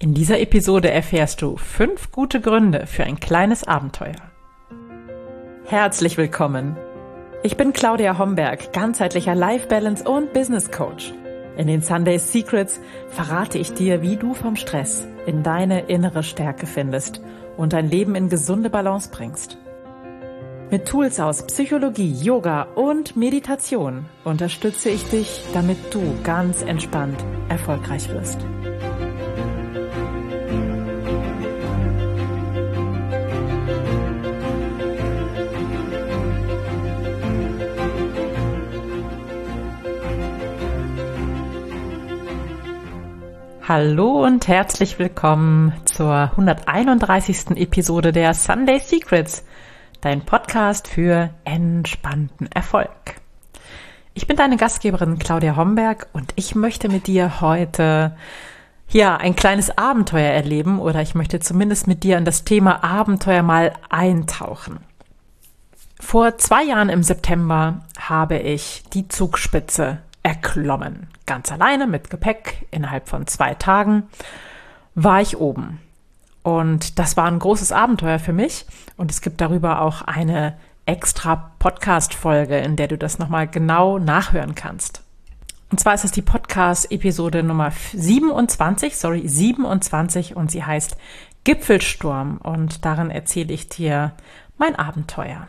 In dieser Episode erfährst du fünf gute Gründe für ein kleines Abenteuer. Herzlich willkommen. Ich bin Claudia Homberg, ganzheitlicher Life Balance und Business Coach. In den Sunday Secrets verrate ich dir, wie du vom Stress in deine innere Stärke findest und dein Leben in gesunde Balance bringst. Mit Tools aus Psychologie, Yoga und Meditation unterstütze ich dich, damit du ganz entspannt erfolgreich wirst. Hallo und herzlich willkommen zur 131. Episode der Sunday Secrets, dein Podcast für entspannten Erfolg. Ich bin deine Gastgeberin Claudia Homberg und ich möchte mit dir heute ja ein kleines Abenteuer erleben oder ich möchte zumindest mit dir in das Thema Abenteuer mal eintauchen. Vor zwei Jahren im September habe ich die Zugspitze erklommen. Ganz alleine mit Gepäck innerhalb von zwei Tagen war ich oben. Und das war ein großes Abenteuer für mich. Und es gibt darüber auch eine extra Podcast-Folge, in der du das nochmal genau nachhören kannst. Und zwar ist es die Podcast-Episode Nummer 27, sorry, 27 und sie heißt Gipfelsturm und darin erzähle ich dir mein Abenteuer.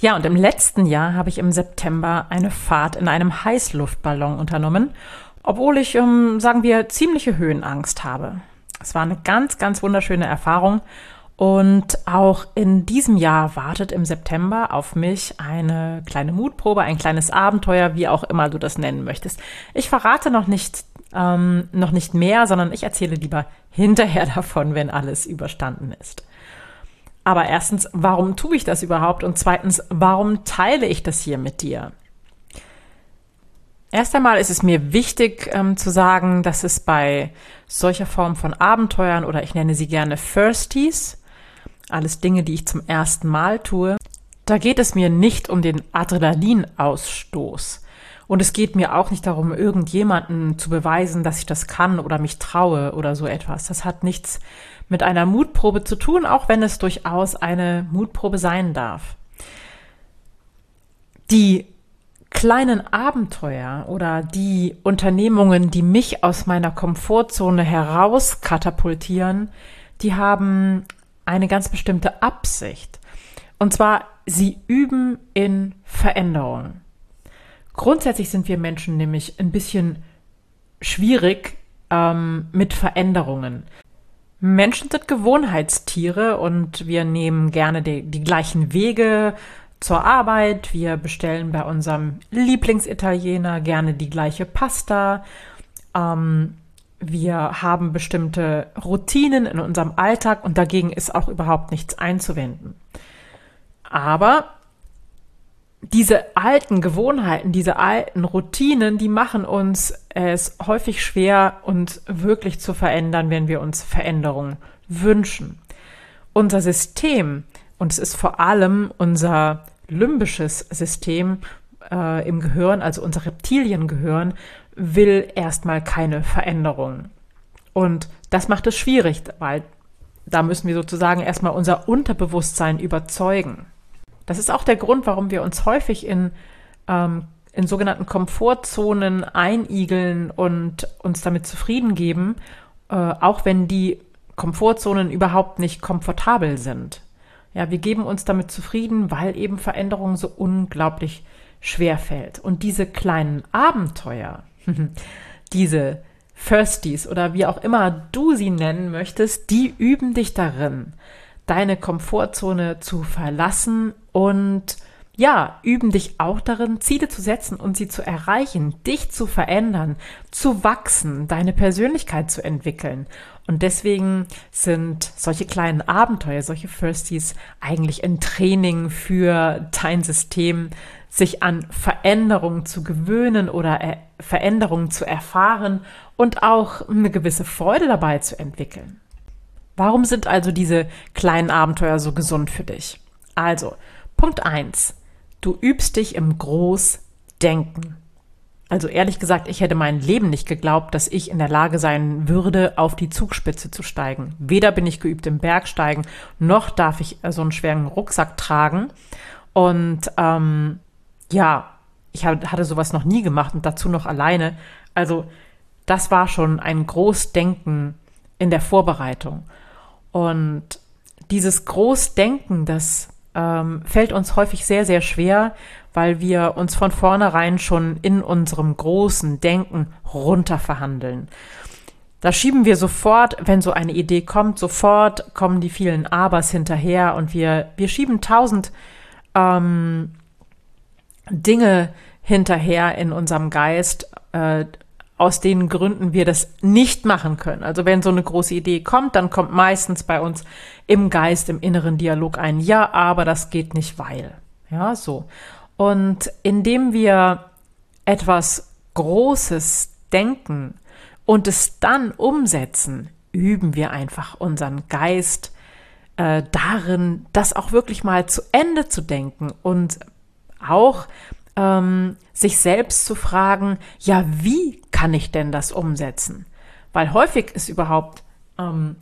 Ja, und im letzten Jahr habe ich im September eine Fahrt in einem Heißluftballon unternommen, obwohl ich, ähm, sagen wir, ziemliche Höhenangst habe. Es war eine ganz, ganz wunderschöne Erfahrung. Und auch in diesem Jahr wartet im September auf mich eine kleine Mutprobe, ein kleines Abenteuer, wie auch immer du das nennen möchtest. Ich verrate noch nicht, ähm, noch nicht mehr, sondern ich erzähle lieber hinterher davon, wenn alles überstanden ist. Aber erstens, warum tue ich das überhaupt? Und zweitens, warum teile ich das hier mit dir? Erst einmal ist es mir wichtig ähm, zu sagen, dass es bei solcher Form von Abenteuern oder ich nenne sie gerne Firsties, alles Dinge, die ich zum ersten Mal tue, da geht es mir nicht um den Adrenalinausstoß. Und es geht mir auch nicht darum, irgendjemanden zu beweisen, dass ich das kann oder mich traue oder so etwas. Das hat nichts mit einer Mutprobe zu tun, auch wenn es durchaus eine Mutprobe sein darf. Die kleinen Abenteuer oder die Unternehmungen, die mich aus meiner Komfortzone heraus katapultieren, die haben eine ganz bestimmte Absicht. Und zwar, sie üben in Veränderung. Grundsätzlich sind wir Menschen nämlich ein bisschen schwierig ähm, mit Veränderungen. Menschen sind Gewohnheitstiere und wir nehmen gerne die, die gleichen Wege zur Arbeit. Wir bestellen bei unserem Lieblingsitaliener gerne die gleiche Pasta. Ähm, wir haben bestimmte Routinen in unserem Alltag und dagegen ist auch überhaupt nichts einzuwenden. Aber diese alten Gewohnheiten, diese alten Routinen, die machen uns es häufig schwer, uns wirklich zu verändern, wenn wir uns Veränderungen wünschen. Unser System, und es ist vor allem unser limbisches System äh, im Gehirn, also unser Reptiliengehirn, will erstmal keine Veränderung. Und das macht es schwierig, weil da müssen wir sozusagen erstmal unser Unterbewusstsein überzeugen. Das ist auch der Grund, warum wir uns häufig in, ähm, in sogenannten Komfortzonen einigeln und uns damit zufrieden geben, äh, auch wenn die Komfortzonen überhaupt nicht komfortabel sind. Ja, wir geben uns damit zufrieden, weil eben Veränderung so unglaublich schwer fällt. Und diese kleinen Abenteuer, diese Firsties oder wie auch immer du sie nennen möchtest, die üben dich darin, deine Komfortzone zu verlassen und ja, üben dich auch darin, Ziele zu setzen und sie zu erreichen, dich zu verändern, zu wachsen, deine Persönlichkeit zu entwickeln. Und deswegen sind solche kleinen Abenteuer, solche Firsties eigentlich ein Training für dein System, sich an Veränderungen zu gewöhnen oder äh, Veränderungen zu erfahren und auch eine gewisse Freude dabei zu entwickeln. Warum sind also diese kleinen Abenteuer so gesund für dich? Also, Punkt eins: Du übst dich im Großdenken. Also ehrlich gesagt, ich hätte mein Leben nicht geglaubt, dass ich in der Lage sein würde, auf die Zugspitze zu steigen. Weder bin ich geübt im Bergsteigen, noch darf ich so einen schweren Rucksack tragen. Und ähm, ja, ich hatte sowas noch nie gemacht und dazu noch alleine. Also das war schon ein Großdenken in der Vorbereitung. Und dieses Großdenken, das ähm, fällt uns häufig sehr, sehr schwer, weil wir uns von vornherein schon in unserem großen Denken runterverhandeln. Da schieben wir sofort, wenn so eine Idee kommt, sofort kommen die vielen Abers hinterher und wir, wir schieben tausend ähm, Dinge hinterher in unserem Geist, äh, aus den Gründen wir das nicht machen können. Also wenn so eine große Idee kommt, dann kommt meistens bei uns im Geist, im inneren Dialog ein Ja, aber das geht nicht, weil. Ja, so. Und indem wir etwas Großes denken und es dann umsetzen, üben wir einfach unseren Geist äh, darin, das auch wirklich mal zu Ende zu denken und auch ähm, sich selbst zu fragen, ja, wie kann ich denn das umsetzen? Weil häufig ist überhaupt ähm,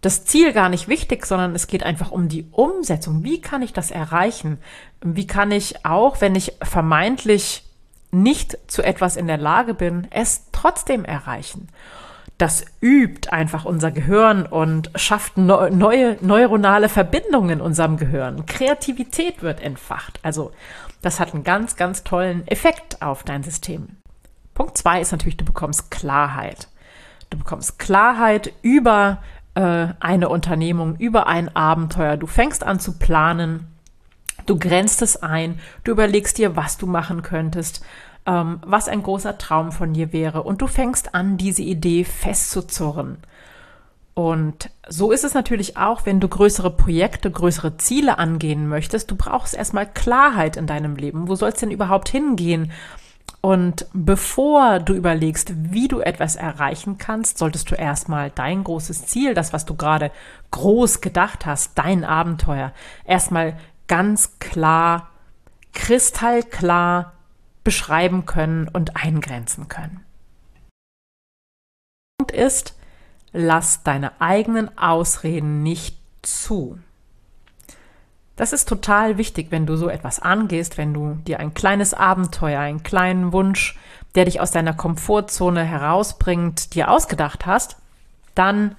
das Ziel gar nicht wichtig, sondern es geht einfach um die Umsetzung. Wie kann ich das erreichen? Wie kann ich auch, wenn ich vermeintlich nicht zu etwas in der Lage bin, es trotzdem erreichen? Das übt einfach unser Gehirn und schafft neue neuronale Verbindungen in unserem Gehirn. Kreativität wird entfacht. Also das hat einen ganz, ganz tollen Effekt auf dein System. Punkt zwei ist natürlich, du bekommst Klarheit. Du bekommst Klarheit über äh, eine Unternehmung, über ein Abenteuer. Du fängst an zu planen, du grenzt es ein, du überlegst dir, was du machen könntest, ähm, was ein großer Traum von dir wäre und du fängst an, diese Idee festzuzurren. Und so ist es natürlich auch, wenn du größere Projekte, größere Ziele angehen möchtest. Du brauchst erstmal Klarheit in deinem Leben. Wo soll es denn überhaupt hingehen? Und bevor du überlegst, wie du etwas erreichen kannst, solltest du erstmal dein großes Ziel, das, was du gerade groß gedacht hast, dein Abenteuer, erstmal ganz klar, kristallklar beschreiben können und eingrenzen können. Und ist, lass deine eigenen Ausreden nicht zu. Das ist total wichtig, wenn du so etwas angehst, wenn du dir ein kleines Abenteuer, einen kleinen Wunsch, der dich aus deiner Komfortzone herausbringt, dir ausgedacht hast, dann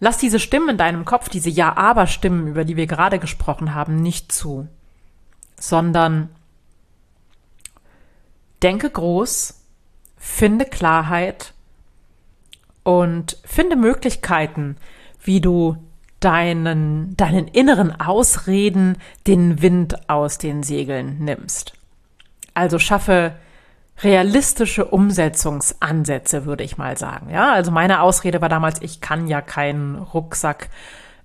lass diese Stimmen in deinem Kopf, diese Ja-Aber-Stimmen, über die wir gerade gesprochen haben, nicht zu, sondern denke groß, finde Klarheit und finde Möglichkeiten, wie du deinen, deinen inneren Ausreden den Wind aus den Segeln nimmst. Also schaffe realistische Umsetzungsansätze, würde ich mal sagen. Ja, also meine Ausrede war damals, ich kann ja keinen Rucksack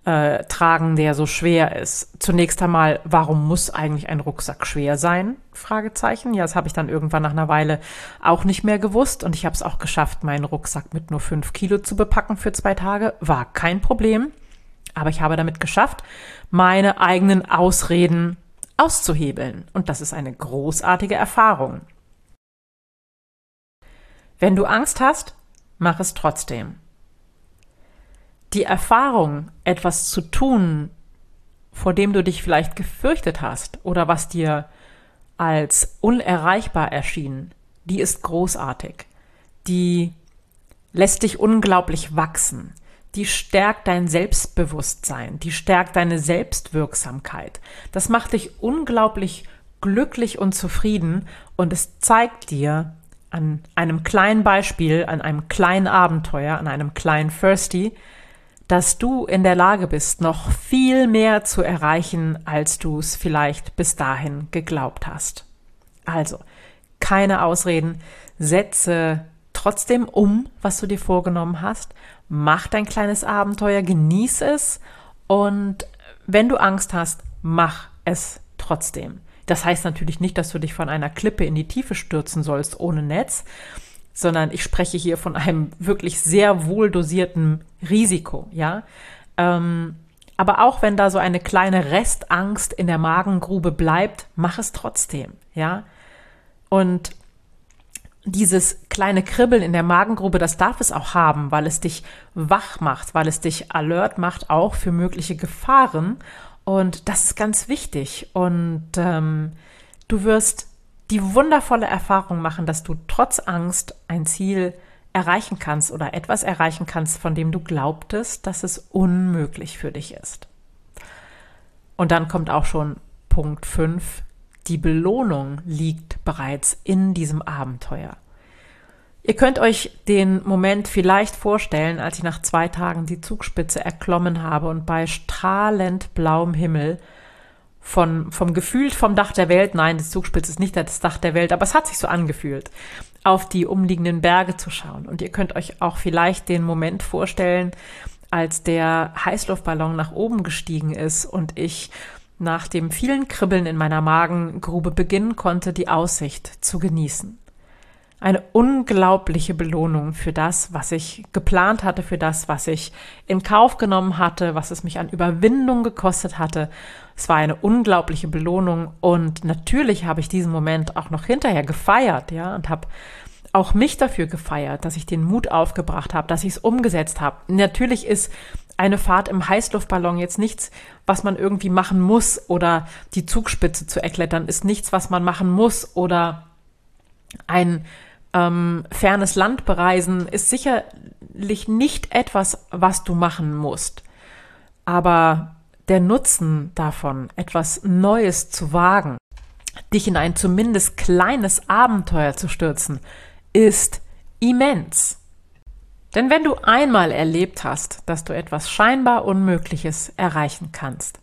äh, tragen, der so schwer ist. Zunächst einmal, warum muss eigentlich ein Rucksack schwer sein? Fragezeichen. Ja, das habe ich dann irgendwann nach einer Weile auch nicht mehr gewusst und ich habe es auch geschafft, meinen Rucksack mit nur fünf Kilo zu bepacken für zwei Tage. War kein Problem. Aber ich habe damit geschafft, meine eigenen Ausreden auszuhebeln. Und das ist eine großartige Erfahrung. Wenn du Angst hast, mach es trotzdem. Die Erfahrung, etwas zu tun, vor dem du dich vielleicht gefürchtet hast oder was dir als unerreichbar erschien, die ist großartig. Die lässt dich unglaublich wachsen die stärkt dein Selbstbewusstsein, die stärkt deine Selbstwirksamkeit. Das macht dich unglaublich glücklich und zufrieden und es zeigt dir an einem kleinen Beispiel, an einem kleinen Abenteuer, an einem kleinen Firsty, dass du in der Lage bist, noch viel mehr zu erreichen, als du es vielleicht bis dahin geglaubt hast. Also, keine Ausreden, setze trotzdem um, was du dir vorgenommen hast mach dein kleines Abenteuer, genieß es und wenn du Angst hast, mach es trotzdem. Das heißt natürlich nicht, dass du dich von einer Klippe in die Tiefe stürzen sollst ohne Netz, sondern ich spreche hier von einem wirklich sehr wohl dosierten Risiko, ja. Ähm, aber auch wenn da so eine kleine Restangst in der Magengrube bleibt, mach es trotzdem, ja. Und dieses kleine Kribbeln in der Magengrube, das darf es auch haben, weil es dich wach macht, weil es dich alert macht, auch für mögliche Gefahren. Und das ist ganz wichtig. Und ähm, du wirst die wundervolle Erfahrung machen, dass du trotz Angst ein Ziel erreichen kannst oder etwas erreichen kannst, von dem du glaubtest, dass es unmöglich für dich ist. Und dann kommt auch schon Punkt 5. Die Belohnung liegt bereits in diesem Abenteuer. Ihr könnt euch den Moment vielleicht vorstellen, als ich nach zwei Tagen die Zugspitze erklommen habe und bei strahlend blauem Himmel von, vom Gefühl vom Dach der Welt, nein, die Zugspitze ist nicht das Dach der Welt, aber es hat sich so angefühlt, auf die umliegenden Berge zu schauen. Und ihr könnt euch auch vielleicht den Moment vorstellen, als der Heißluftballon nach oben gestiegen ist und ich nach dem vielen Kribbeln in meiner Magengrube beginnen konnte, die Aussicht zu genießen. Eine unglaubliche Belohnung für das, was ich geplant hatte, für das, was ich in Kauf genommen hatte, was es mich an Überwindung gekostet hatte. Es war eine unglaubliche Belohnung und natürlich habe ich diesen Moment auch noch hinterher gefeiert, ja, und habe auch mich dafür gefeiert, dass ich den Mut aufgebracht habe, dass ich es umgesetzt habe. Natürlich ist eine Fahrt im Heißluftballon jetzt nichts, was man irgendwie machen muss oder die Zugspitze zu erklettern ist nichts, was man machen muss oder ein ähm, fernes Land bereisen ist sicherlich nicht etwas, was du machen musst. Aber der Nutzen davon, etwas Neues zu wagen, dich in ein zumindest kleines Abenteuer zu stürzen, ist immens. Denn wenn du einmal erlebt hast, dass du etwas scheinbar Unmögliches erreichen kannst,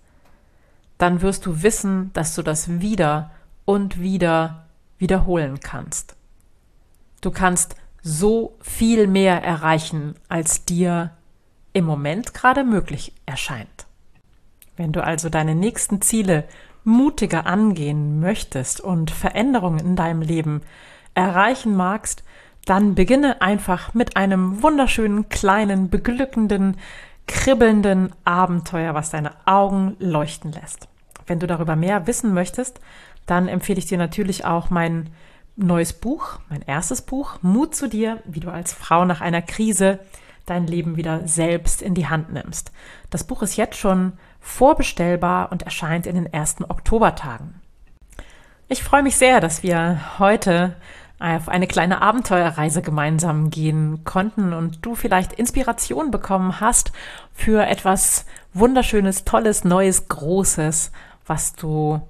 dann wirst du wissen, dass du das wieder und wieder wiederholen kannst. Du kannst so viel mehr erreichen, als dir im Moment gerade möglich erscheint. Wenn du also deine nächsten Ziele mutiger angehen möchtest und Veränderungen in deinem Leben erreichen magst, dann beginne einfach mit einem wunderschönen, kleinen, beglückenden, kribbelnden Abenteuer, was deine Augen leuchten lässt. Wenn du darüber mehr wissen möchtest, dann empfehle ich dir natürlich auch mein neues Buch, mein erstes Buch, Mut zu dir, wie du als Frau nach einer Krise dein Leben wieder selbst in die Hand nimmst. Das Buch ist jetzt schon vorbestellbar und erscheint in den ersten Oktobertagen. Ich freue mich sehr, dass wir heute auf eine kleine Abenteuerreise gemeinsam gehen konnten und du vielleicht Inspiration bekommen hast für etwas Wunderschönes, Tolles, Neues, Großes, was du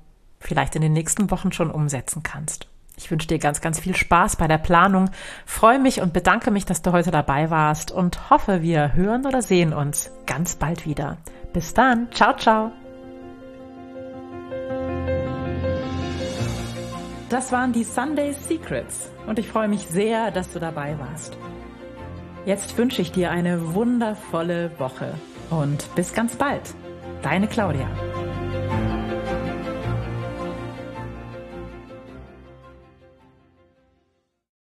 vielleicht in den nächsten Wochen schon umsetzen kannst. Ich wünsche dir ganz, ganz viel Spaß bei der Planung, freue mich und bedanke mich, dass du heute dabei warst und hoffe, wir hören oder sehen uns ganz bald wieder. Bis dann, ciao, ciao. Das waren die Sunday Secrets und ich freue mich sehr, dass du dabei warst. Jetzt wünsche ich dir eine wundervolle Woche und bis ganz bald. Deine Claudia.